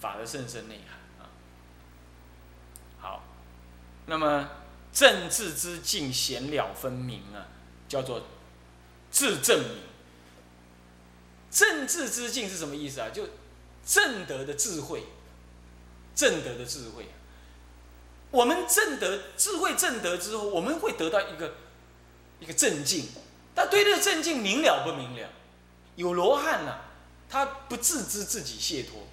法的甚深内涵啊。好，那么政治之境显了分明啊，叫做自证明。政治之境是什么意思啊？就正德的智慧，正德的智慧。我们正德智慧正德之后，我们会得到一个一个正境。但对这个正境明了不明了？有罗汉呐，他不自知自己解脱。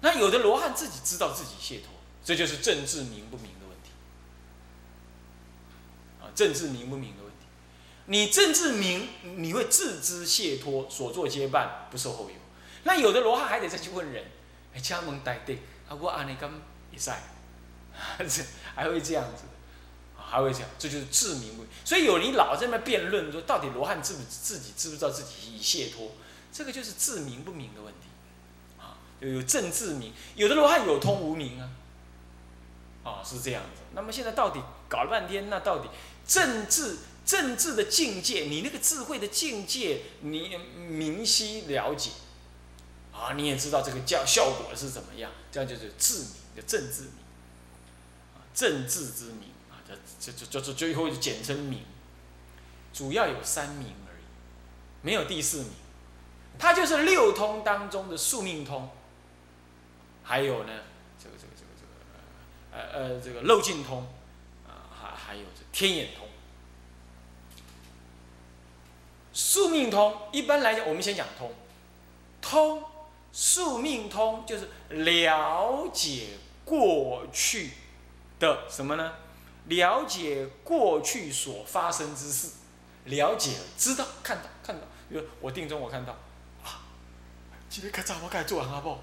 那有的罗汉自己知道自己解脱，这就是政治明不明的问题。啊，政治明不明的问题。你政治明，你会自知解脱，所作皆办，不受后有。那有的罗汉还得再去问人，哎，家门待对，啊，我安尼咁也在。这 还会这样子，还会这样，这就是自明不所以有你老在那辩论说，到底罗汉自不自己知不知道自己已解脱？这个就是自明不明的问题，有有正自明，有的罗汉有通无明啊，啊是这样子。那么现在到底搞了半天，那到底政治政治的境界，你那个智慧的境界，你明晰了解，啊，你也知道这个叫效果是怎么样，这样就是自明的正自明。政治之明啊，这这这这最后就简称明，主要有三明而已，没有第四名。它就是六通当中的宿命通，还有呢，这个这个这个这个呃呃这个漏尽通啊，还还有这天眼通。宿命通一般来讲，我们先讲通，通宿命通就是了解过去。的什么呢？了解过去所发生之事，了解、知道、看到、看到。比如我定中，我看到啊，今天该咋我该做啊不？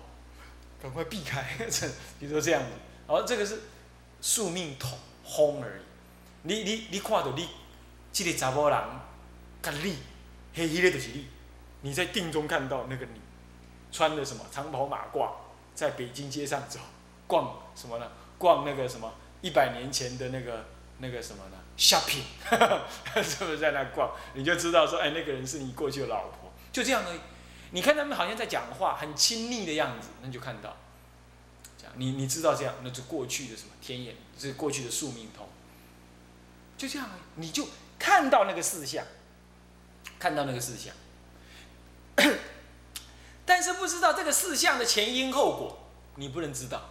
赶快避开，比如说这样子。哦，这个是宿命通轰而已。你你你看到你这个查某人，跟你，黑黑的就是你。你在定中看到那个你，穿的什么长袍马褂，在北京街上走，逛什么呢？逛那个什么？一百年前的那个那个什么呢？shopping，是不是在那逛？你就知道说，哎，那个人是你过去的老婆，就这样而已。你看他们好像在讲话，很亲密的样子，那就看到，这样你你知道这样，那是过去的什么天眼，是过去的宿命通，就这样，你就看到那个事项，看到那个事项，但是不知道这个事项的前因后果，你不能知道。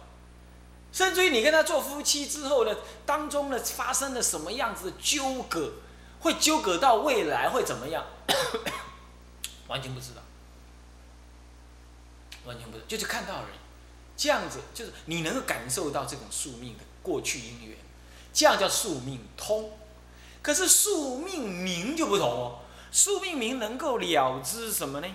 甚至于你跟他做夫妻之后呢，当中呢发生了什么样子的纠葛，会纠葛到未来会怎么样，完全不知道，完全不是，就是看到而已。这样子就是你能够感受到这种宿命的过去因缘，这样叫宿命通。可是宿命明就不同哦，宿命明能够了知什么呢？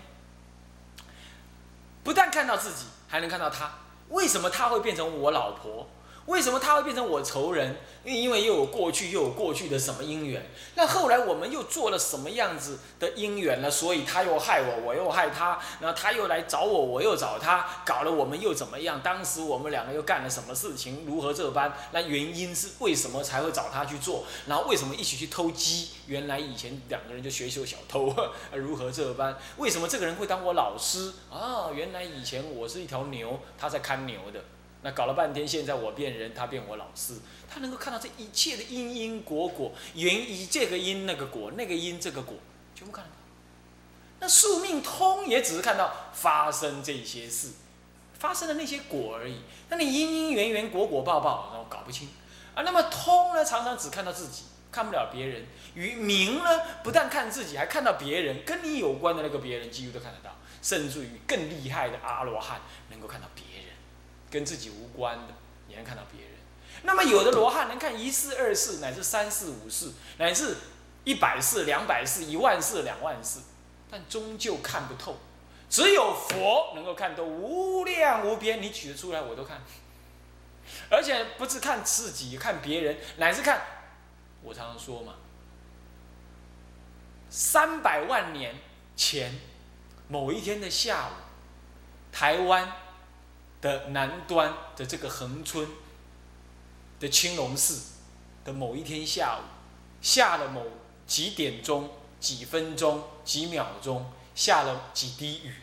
不但看到自己，还能看到他。为什么他会变成我老婆？为什么他会变成我仇人？因为又有过去，又有过去的什么因缘？那后来我们又做了什么样子的因缘呢？所以他又害我，我又害他，然后他又来找我，我又找他，搞了我们又怎么样？当时我们两个又干了什么事情？如何这般？那原因是为什么才会找他去做？然后为什么一起去偷鸡？原来以前两个人就学修小偷，如何这般？为什么这个人会当我老师？啊，原来以前我是一条牛，他在看牛的。那搞了半天，现在我变人，他变我老师，他能够看到这一切的因因果果，原以这个因那个果，那个因这个果，全部看得到。那宿命通也只是看到发生这些事，发生的那些果而已。那你因因缘缘果果报报，然后搞不清啊。那么通呢，常常只看到自己，看不了别人。与明呢，不但看自己，还看到别人，跟你有关的那个别人，几乎都看得到。甚至于更厉害的阿罗汉，能够看到别。跟自己无关的，也能看到别人。那么有的罗汉能看一世、二世，乃至三世、五世，乃至一百世、两百世、一万世、两万世，但终究看不透。只有佛能够看透，无量无边，你举得出来我都看。而且不是看自己，看别人，乃至看，我常常说嘛，三百万年前某一天的下午，台湾。的南端的这个横村的青龙寺的某一天下午，下了某几点钟、几分钟、几秒钟，下了几滴雨，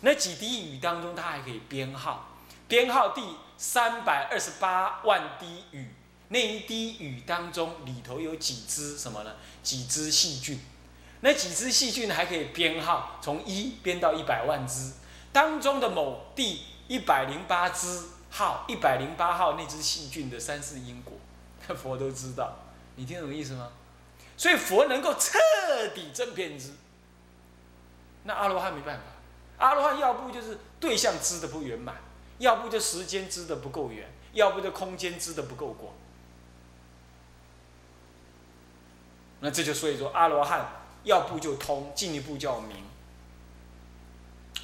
那几滴雨当中，它还可以编号，编号第三百二十八万滴雨。那一滴雨当中里头有几只什么呢？几只细菌？那几只细菌还可以编号，从一编到一百万只。当中的某第一百零八只号，一百零八号那只细菌的三世因果，佛都知道。你听懂意思吗？所以佛能够彻底正遍知。那阿罗汉没办法，阿罗汉要不就是对象知的不圆满，要不就时间知的不够远，要不就空间知的不够广。那这就所以说，阿罗汉要不就通，进一步叫明。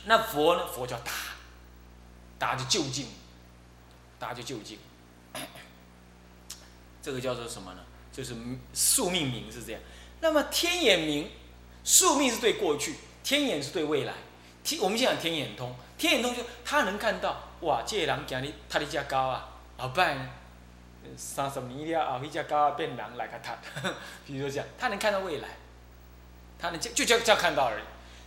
那佛呢？佛叫大大家就就近，大家就就近。这个叫做什么呢？就是宿命名是这样。那么天眼明，宿命是对过去，天眼是对未来。天，我们先讲天眼通，天眼通就他能看到，哇，这个人今日他的家高啊，后摆呢？三十年了后，迄只狗变狼来甲踢，比如说这样，他能看到未来，他能就就叫叫看到而已，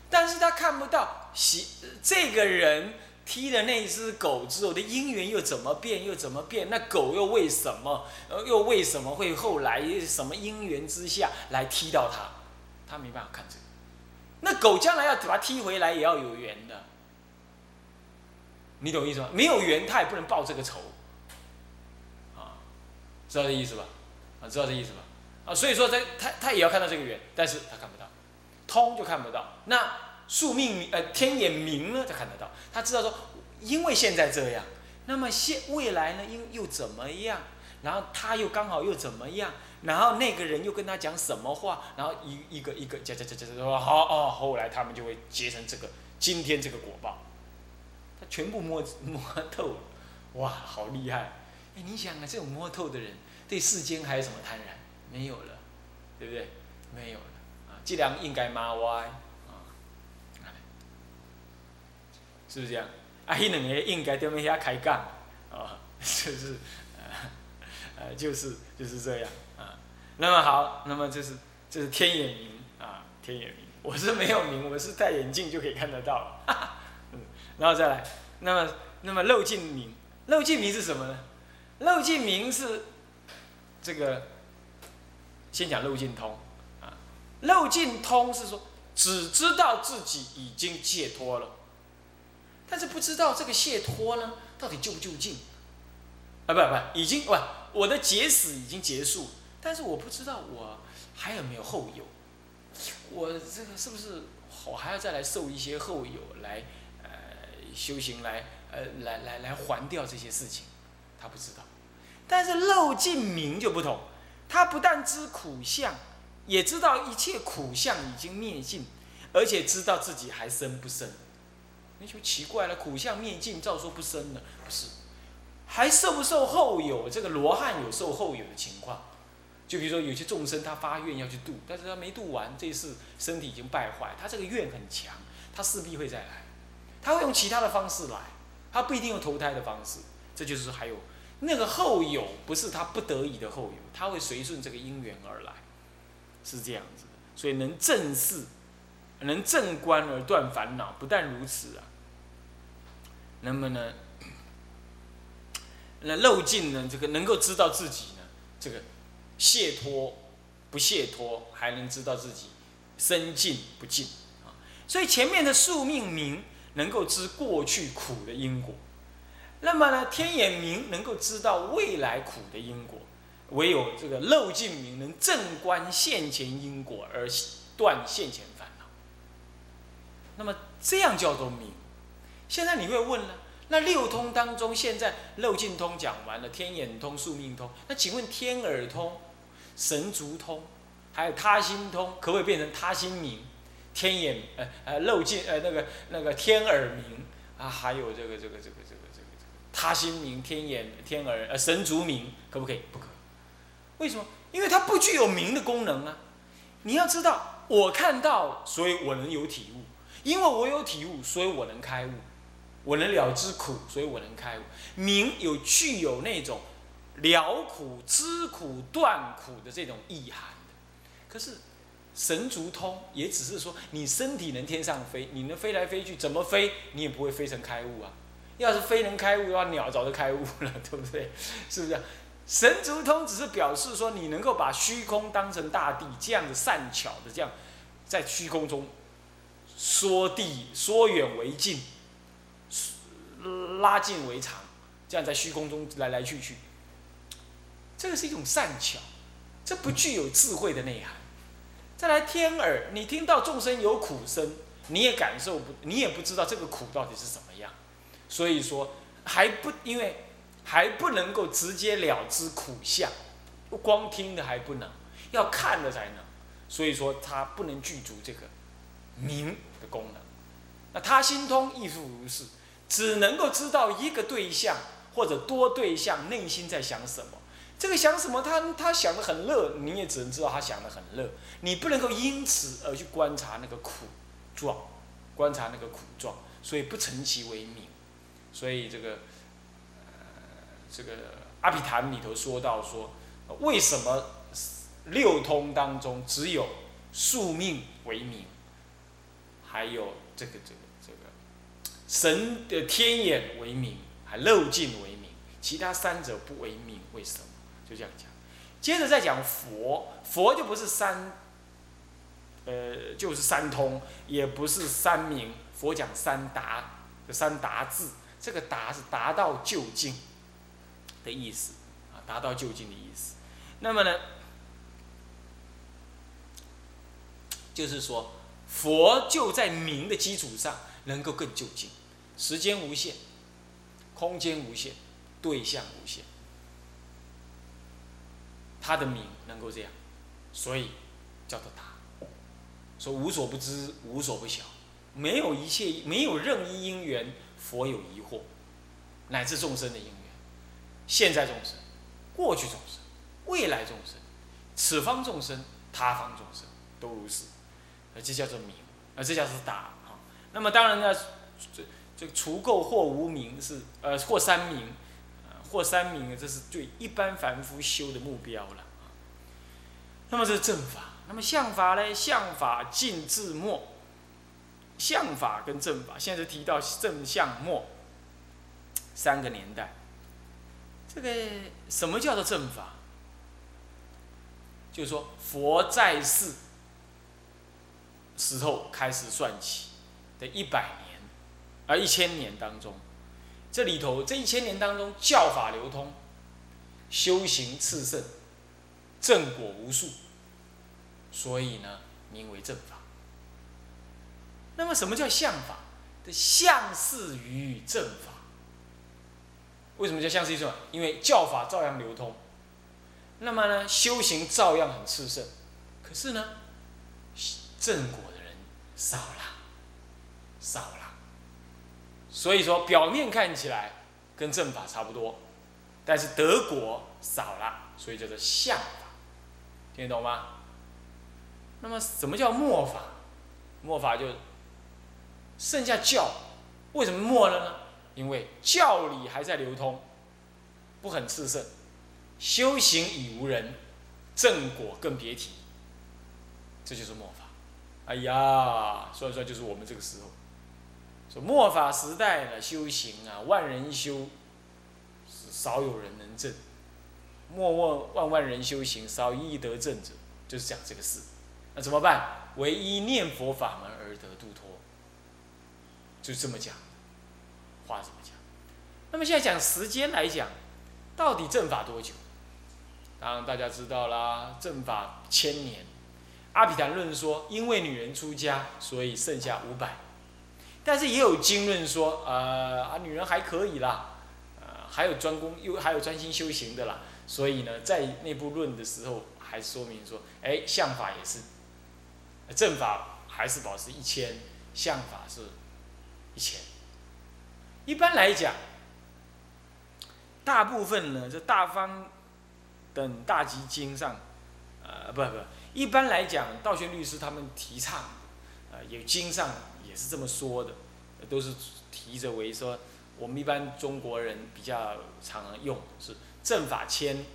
但是他看不到，喜这个人踢了那只狗之后的因缘又怎么变，又怎么变？那狗又为什么，呃，又为什么会后来什么因缘之下来踢到他？他没办法看这个。那狗将来要把它踢回来，也要有缘的，你懂意思吗？没有缘，他也不能报这个仇。啊知道这意思吧？啊，知道这意思吧？啊，所以说他他他也要看到这个缘，但是他看不到，通就看不到。那宿命呃天眼明呢，就看得到。他知道说，因为现在这样，那么现未来呢又又怎么样？然后他又刚好又怎么样？然后那个人又跟他讲什么话？然后一一个一个讲讲讲讲说好哦，后来他们就会结成这个今天这个果报，他全部摸摸透了，哇，好厉害！哎，你想啊，这种摸透的人，对世间还有什么贪婪？没有了，对不对？没有了啊！这两应该骂歪啊，是不是这样？啊，迄两个应该在面遐开讲啊，就是呃，就是就是这样啊。那么好，那么这是这是天眼明啊，天眼明。我是没有明，我是戴眼镜就可以看得到。嗯，然后再来，那么那么漏尽明，漏尽明是什么呢？漏尽明是这个，先讲漏尽通啊。漏尽通是说，只知道自己已经解脱了，但是不知道这个解脱呢，到底就不就近？啊，不不，已经不，我的结死已经结束，但是我不知道我还有没有后有，我这个是不是我还要再来受一些后有来呃修行来呃来来来还掉这些事情？他不知道。但是漏尽明就不同，他不但知苦相，也知道一切苦相已经灭尽，而且知道自己还生不生。那就奇怪了，苦相灭尽，照说不生了，不是？还受不受后有？这个罗汉有受后有的情况，就比如说有些众生他发愿要去度，但是他没度完，这次身体已经败坏，他这个愿很强，他势必会再来，他会用其他的方式来，他不一定用投胎的方式，这就是还有。那个后有不是他不得已的后有，他会随顺这个因缘而来，是这样子的。所以能正视，能正观而断烦恼。不但如此啊，那么呢，那漏尽呢，这个能够知道自己呢，这个解脱不解脱，还能知道自己生尽不尽啊。所以前面的宿命明能够知过去苦的因果。那么呢，天眼明能够知道未来苦的因果，唯有这个漏尽明能正观现前因果而断现前烦恼。那么这样叫做明。现在你会问了，那六通当中，现在漏尽通讲完了，天眼通、宿命通，那请问天耳通、神足通，还有他心通，可不可以变成他心明？天眼呃呃漏尽呃那个那个天耳明啊，还有这个这个这个这个。他心明，天眼、天耳，呃，神足明，可不可以？不可。为什么？因为它不具有明的功能啊。你要知道，我看到，所以我能有体悟；因为我有体悟，所以我能开悟。我能了知苦，所以我能开悟。明有具有那种了苦、知苦、断苦的这种意涵可是，神足通也只是说你身体能天上飞，你能飞来飞去，怎么飞你也不会飞成开悟啊。要是飞能开悟的话，鸟早就开悟了，对不对？是不是？神足通只是表示说你能够把虚空当成大地，这样的善巧的这样，在虚空中缩地缩远为近，拉近为长，这样在虚空中来来去去，这个是一种善巧，这不具有智慧的内涵。再来天耳，你听到众生有苦声，你也感受不，你也不知道这个苦到底是怎么样，所以说还不因为还不能够直接了知苦相，不光听的还不能，要看的才能，所以说它不能具足这个明的功能。那他心通亦复如是，只能够知道一个对象或者多对象内心在想什么。这个想什么？他他想的很乐，你也只能知道他想的很乐，你不能够因此而去观察那个苦状，观察那个苦状，所以不成其为名。所以这个，呃，这个阿毗昙里头说到说，为什么六通当中只有宿命为名，还有这个这个这个神的天眼为名，还漏尽为名，其他三者不为名，为什么？就这样讲，接着再讲佛，佛就不是三，呃，就是三通，也不是三明。佛讲三达，三达字，这个达是达到就近的意思，啊，达到就近的意思。那么呢，就是说，佛就在明的基础上，能够更就近，时间无限，空间无限，对象无限。他的名能够这样，所以叫做达。说无所不知，无所不晓，没有一切，没有任意因缘，佛有疑惑，乃至众生的因缘，现在众生，过去众生，未来众生，此方众生，他方众生，都如是，而这叫做名，而这叫做达啊。那么当然呢，这这除垢或无名是呃或三名。或三明，这是对一般凡夫修的目标了那么这是正法，那么相法呢？相法尽至末。相法跟正法，现在提到正相末三个年代。这个什么叫做正法？就是说佛在世时候开始算起的一百年，而一千年当中。这里头这一千年当中，教法流通，修行炽盛，正果无数，所以呢，名为正法。那么，什么叫相法？的相似于正法。为什么叫相似于正法？因为教法照样流通，那么呢，修行照样很炽盛，可是呢，正果的人少了，少了。所以说，表面看起来跟正法差不多，但是德果少了，所以叫做相法，听得懂吗？那么什么叫末法？末法就剩下教，为什么末了呢？因为教理还在流通，不很炽盛，修行已无人，正果更别提，这就是末法。哎呀，说一说就是我们这个时候。说末法时代呢，修行啊，万人修，少有人能证。莫问万万人修行，少一得证者，就是讲这个事。那怎么办？唯一念佛法门而得度脱，就这么讲。话怎么讲？那么现在讲时间来讲，到底正法多久？当然大家知道啦，正法千年。阿毗昙论说，因为女人出家，所以剩下五百。但是也有经论说，呃啊，女人还可以啦，呃，还有专攻又还有专心修行的啦，所以呢，在那部论的时候还说明说，哎，相法也是，正法还是保持一千，相法是一千。一般来讲，大部分呢，这大方等大集经上，呃，不不，一般来讲，道宣律师他们提倡，呃，有经上。也是这么说的，都是提着为说，我们一般中国人比较常用的是正法千，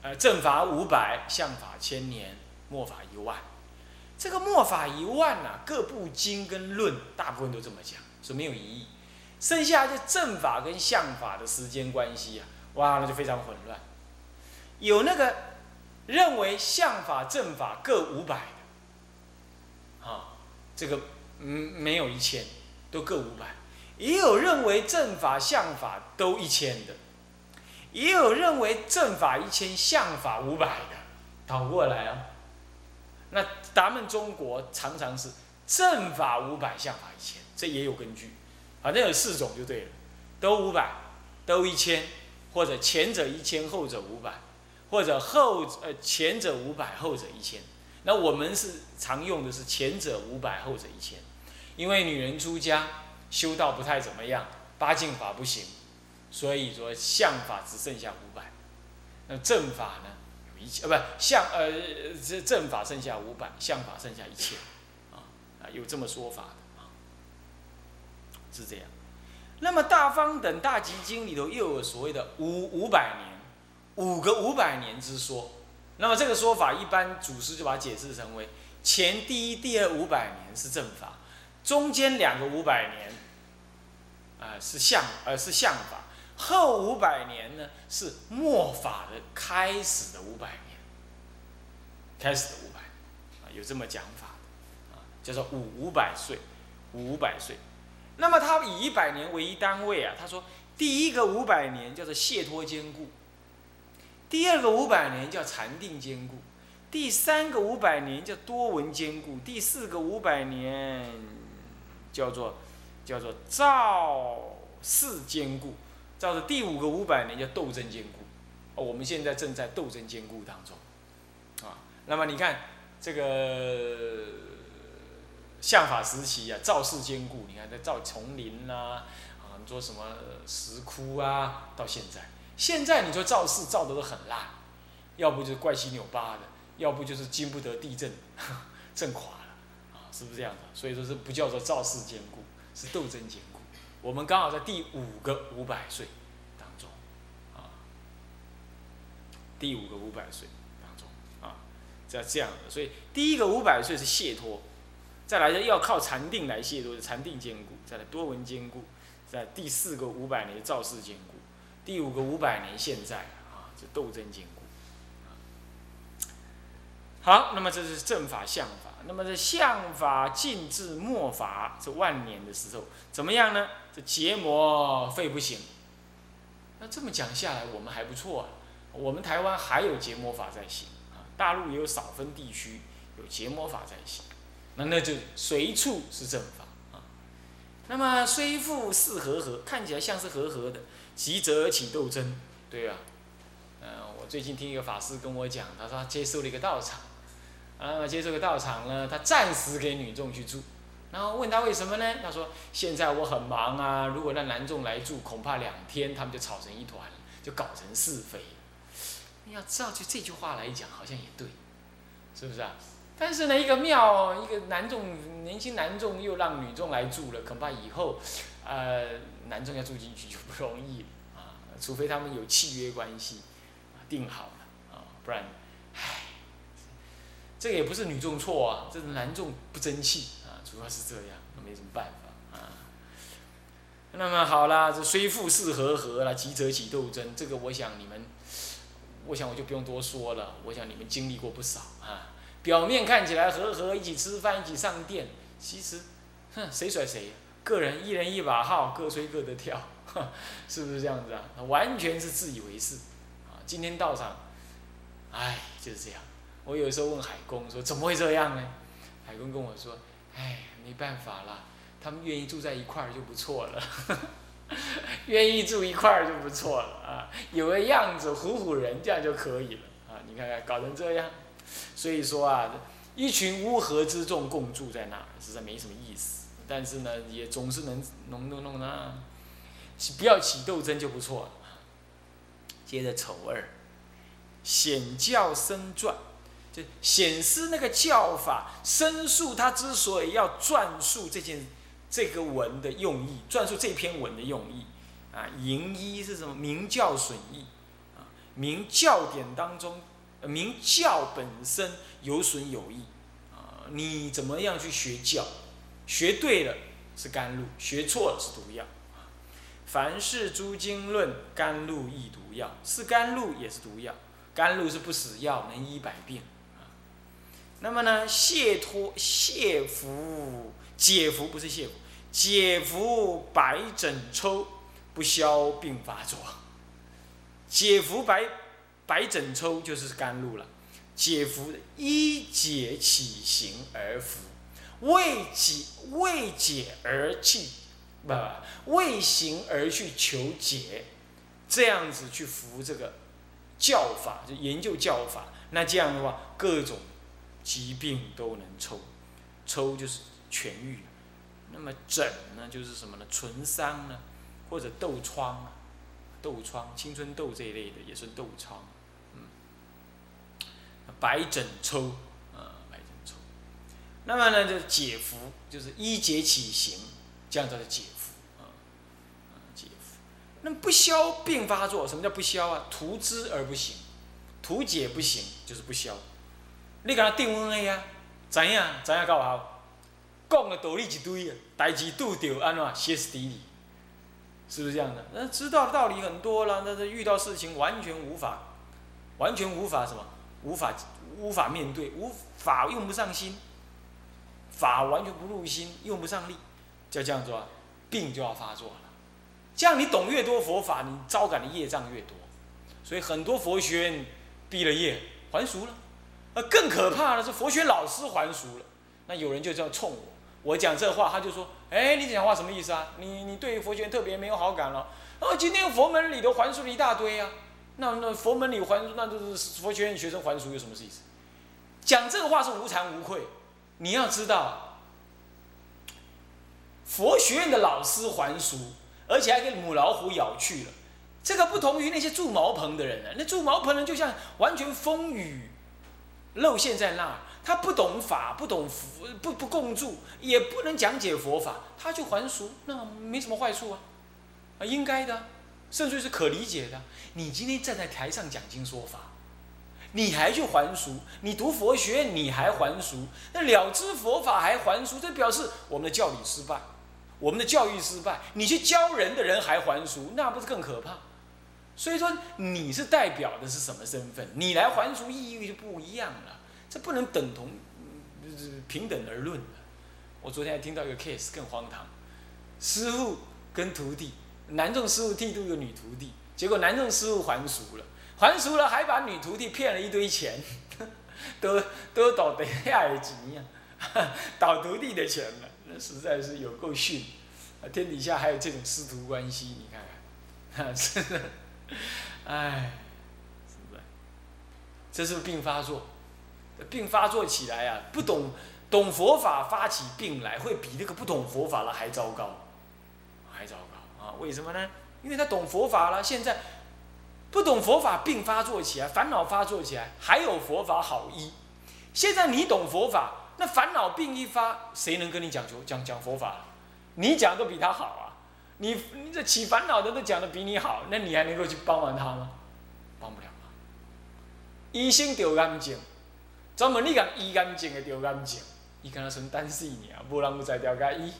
呃正法五百，相法千年，末法一万，这个末法一万呐，各部经跟论大部分都这么讲，说没有疑义。剩下就正法跟相法的时间关系啊，哇，那就非常混乱。有那个认为相法正法各五百的，啊，这个嗯没有一千，都各五百。也有认为正法相法都一千的，也有认为正法一千相法五百的，倒过来啊。那咱们中国常常是正法五百，相法一千，这也有根据。反正有四种就对了，都五百，都一千，或者前者一千，后者五百，或者后呃前者五百，后者一千。那我们是常用的是前者五百，后者一千，因为女人出家修道不太怎么样，八敬法不行，所以说相法只剩下五百，那正法呢有一千，呃不相呃这正法剩下五百，相法剩下一千，啊啊有这么说法的啊。是这样，那么《大方等大集经》里头又有所谓的五五百年，五个五百年之说。那么这个说法，一般祖师就把它解释成为前第一、第二五百年是正法，中间两个五百年，啊是相，呃是相法，后五百年呢是末法的开始的五百年，开始的五百，啊有这么讲法的，啊叫做五五百岁，五五百岁。那么他以一百年为一单位啊，他说第一个五百年叫做解脱坚固，第二个五百年叫禅定坚固，第三个五百年叫多闻坚固，第四个五百年叫做叫做造世坚固，造的第五个五百年叫斗争坚固。哦，我们现在正在斗争坚固当中，啊，那么你看这个。相法时期啊，造势坚固。你看在造丛林呐，啊，做什么石窟啊？到现在，现在你说造势造的都很烂，要不就是怪七扭八的，要不就是经不得地震，震垮，是不是这样的？所以说是不叫做造势坚固，是斗争坚固。我们刚好在第五个五百岁当中，啊，第五个五百岁当中，啊，在这样的，所以第一个五百岁是解脱。再来要靠禅定来解脱，禅定坚固；再来多闻坚固，在第四个五百年造世坚固，第五个五百年现在啊，这斗争坚固。好，那么这是正法相法，那么这相法尽至末法这万年的时候怎么样呢？这结膜肺不行。那这么讲下来，我们还不错啊。我们台湾还有结魔法在行啊，大陆也有少分地区有结魔法在行。那那就随处是正法啊。那么虽复是和合，看起来像是和合的，急则起斗争，对啊。嗯，我最近听一个法师跟我讲，他说他接受了一个道场，啊，接受个道场呢，他暂时给女众去住，然后问他为什么呢？他说现在我很忙啊，如果让男众来住，恐怕两天他们就吵成一团，就搞成是非。你要知道，就这句话来讲，好像也对，是不是啊？但是呢，一个庙，一个男众，年轻男众又让女众来住了，恐怕以后，呃，男众要住进去就不容易了啊，除非他们有契约关系，定好了啊，不然，唉，这个也不是女众错啊，这是男众不争气啊，主要是这样，没什么办法啊。那么好啦，这虽复是和合了，急则起斗争，这个我想你们，我想我就不用多说了，我想你们经历过不少啊。表面看起来和和，一起吃饭，一起上殿，其实，哼，谁甩谁？个人一人一把号，各吹各的跳，是不是这样子啊？完全是自以为是，啊，今天到场，唉，就是这样。我有时候问海公说，怎么会这样呢？海公跟我说，哎，没办法啦，他们愿意住在一块儿就不错了，愿意住一块儿就不错了啊，有个样子唬唬人，这样就可以了啊。你看看，搞成这样。所以说啊，一群乌合之众共住在那儿，实在没什么意思。但是呢，也总是能弄弄弄呢，不要起斗争就不错了。接着丑二，显教生传，就显示那个教法申述他之所以要撰述这件这个文的用意，撰述这篇文的用意啊，营一是什么？明教损益啊，明教典当中。明教本身有损有益，啊，你怎么样去学教？学对了是甘露，学错了是毒药。凡是诸经论，甘露亦毒药，是甘露也是毒药。甘露是不死药，能医百病。那么呢，解脱、解服、解服不是解服，解服百疹抽，不消并发作。解服百百疹抽就是甘露了。解服一解起行而服，为解为解而去，不为行而去求解，这样子去服这个教法，就研究教法。那这样的话，各种疾病都能抽，抽就是痊愈。那么疹呢，就是什么呢？唇伤呢，或者痘疮啊，痘疮、青春痘这一类的也是痘疮。嗯白疹抽，啊，白疹抽，那么呢，就解服，就是一解起行，这样叫做解服，啊，解服。那么不消并发作，什么叫不消啊？图之而不行，图解不行，就是不消。你给他定温 A 啊？怎样？怎样搞好？讲的道理一堆啊，代志拄着安怎歇斯底里？是不是这样的？那知道的道理很多了，但是遇到事情完全无法，完全无法什么？无法无法面对，无法用不上心，法完全不入心，用不上力，就这样做，病就要发作了。这样你懂越多佛法，你招感的业障越多。所以很多佛学院毕了业还俗了，而更可怕的是佛学老师还俗了。那有人就这样冲我，我讲这话，他就说：“哎，你讲话什么意思啊？你你对佛学特别没有好感了？哦，今天佛门里头还俗了一大堆啊。”那那佛门里还那就是佛学院学生还俗有什么意思？讲这个话是无惭无愧。你要知道，佛学院的老师还俗，而且还给母老虎咬去了。这个不同于那些住茅棚的人啊，那住茅棚人就像完全风雨露馅在那儿，他不懂法，不懂佛，不不共住，也不能讲解佛法，他就还俗，那没什么坏处啊，啊，应该的。甚至是可理解的。你今天站在台上讲经说法，你还去还俗？你读佛学你还还俗？那了知佛法还还俗？这表示我们的教理失败，我们的教育失败。你去教人的人还还俗，那不是更可怕？所以说你是代表的是什么身份？你来还俗意义就不一样了。这不能等同，平等而论。我昨天还听到一个 case 更荒唐，师傅跟徒弟。男众师傅剃度一个女徒弟，结果男众师傅还俗了，还俗了还把女徒弟骗了一堆钱，都都倒得下尔吉呀，倒徒弟的钱了，那实在是有够逊，天底下还有这种师徒关系，你看看，啊，真的，哎，是不是？这是病发作，病发作起来啊，不懂懂佛法发起病来，会比那个不懂佛法了还糟糕，还糟糕。啊，为什么呢？因为他懂佛法了。现在不懂佛法，病发作起来，烦恼发作起来，还有佛法好医。现在你懂佛法，那烦恼病一发，谁能跟你讲求讲讲佛法？你讲都比他好啊！你你这起烦恼的都讲的比你好，那你还能够去帮忙他吗？帮不了忙。医生丢干净，专门你讲医干净的丢干净，伊跟他算单死你啊，无人有才调解医。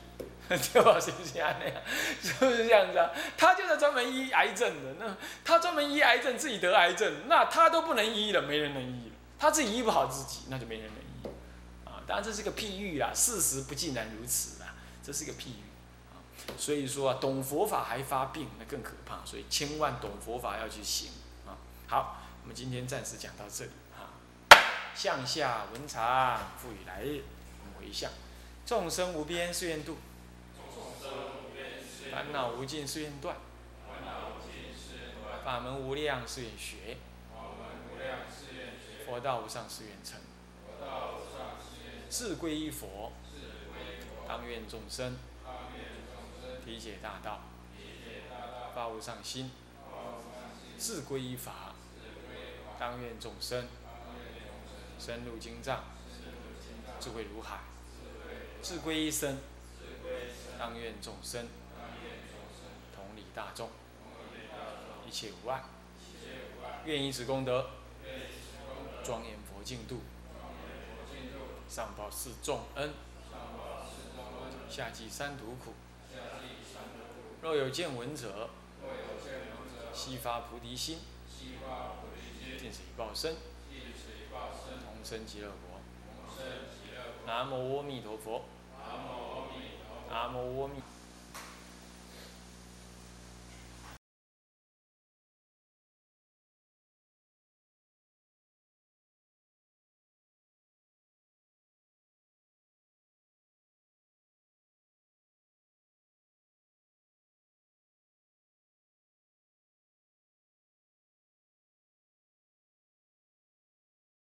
对吧？是不是这样？是不是这样子啊？他就是专门医癌症的，那他专门医癌症，自己得癌症，那他都不能医了，没人能医了。他自己医不好自己，那就没人能医。啊，当然这是个譬喻啦，事实不尽然如此啦，这是个譬喻。所以说啊，懂佛法还发病，那更可怕。所以千万懂佛法要去行啊。好，我们今天暂时讲到这里啊。向下文长，赋予来日，回向，众生无边誓愿度。烦恼无尽誓愿断，法门无量誓愿学，佛道无上誓愿成，志归一佛，当愿众生体解大道，发无上心，自归依法，当愿众生深入经藏，智慧如海，自归一生，当愿众生同理。大众，一切无碍，愿以此功德，庄严佛净土，上报四重恩，下济三途苦。若有见闻者，悉发菩提心，尽此一报身，同生极乐国。南无阿弥陀佛。南无阿弥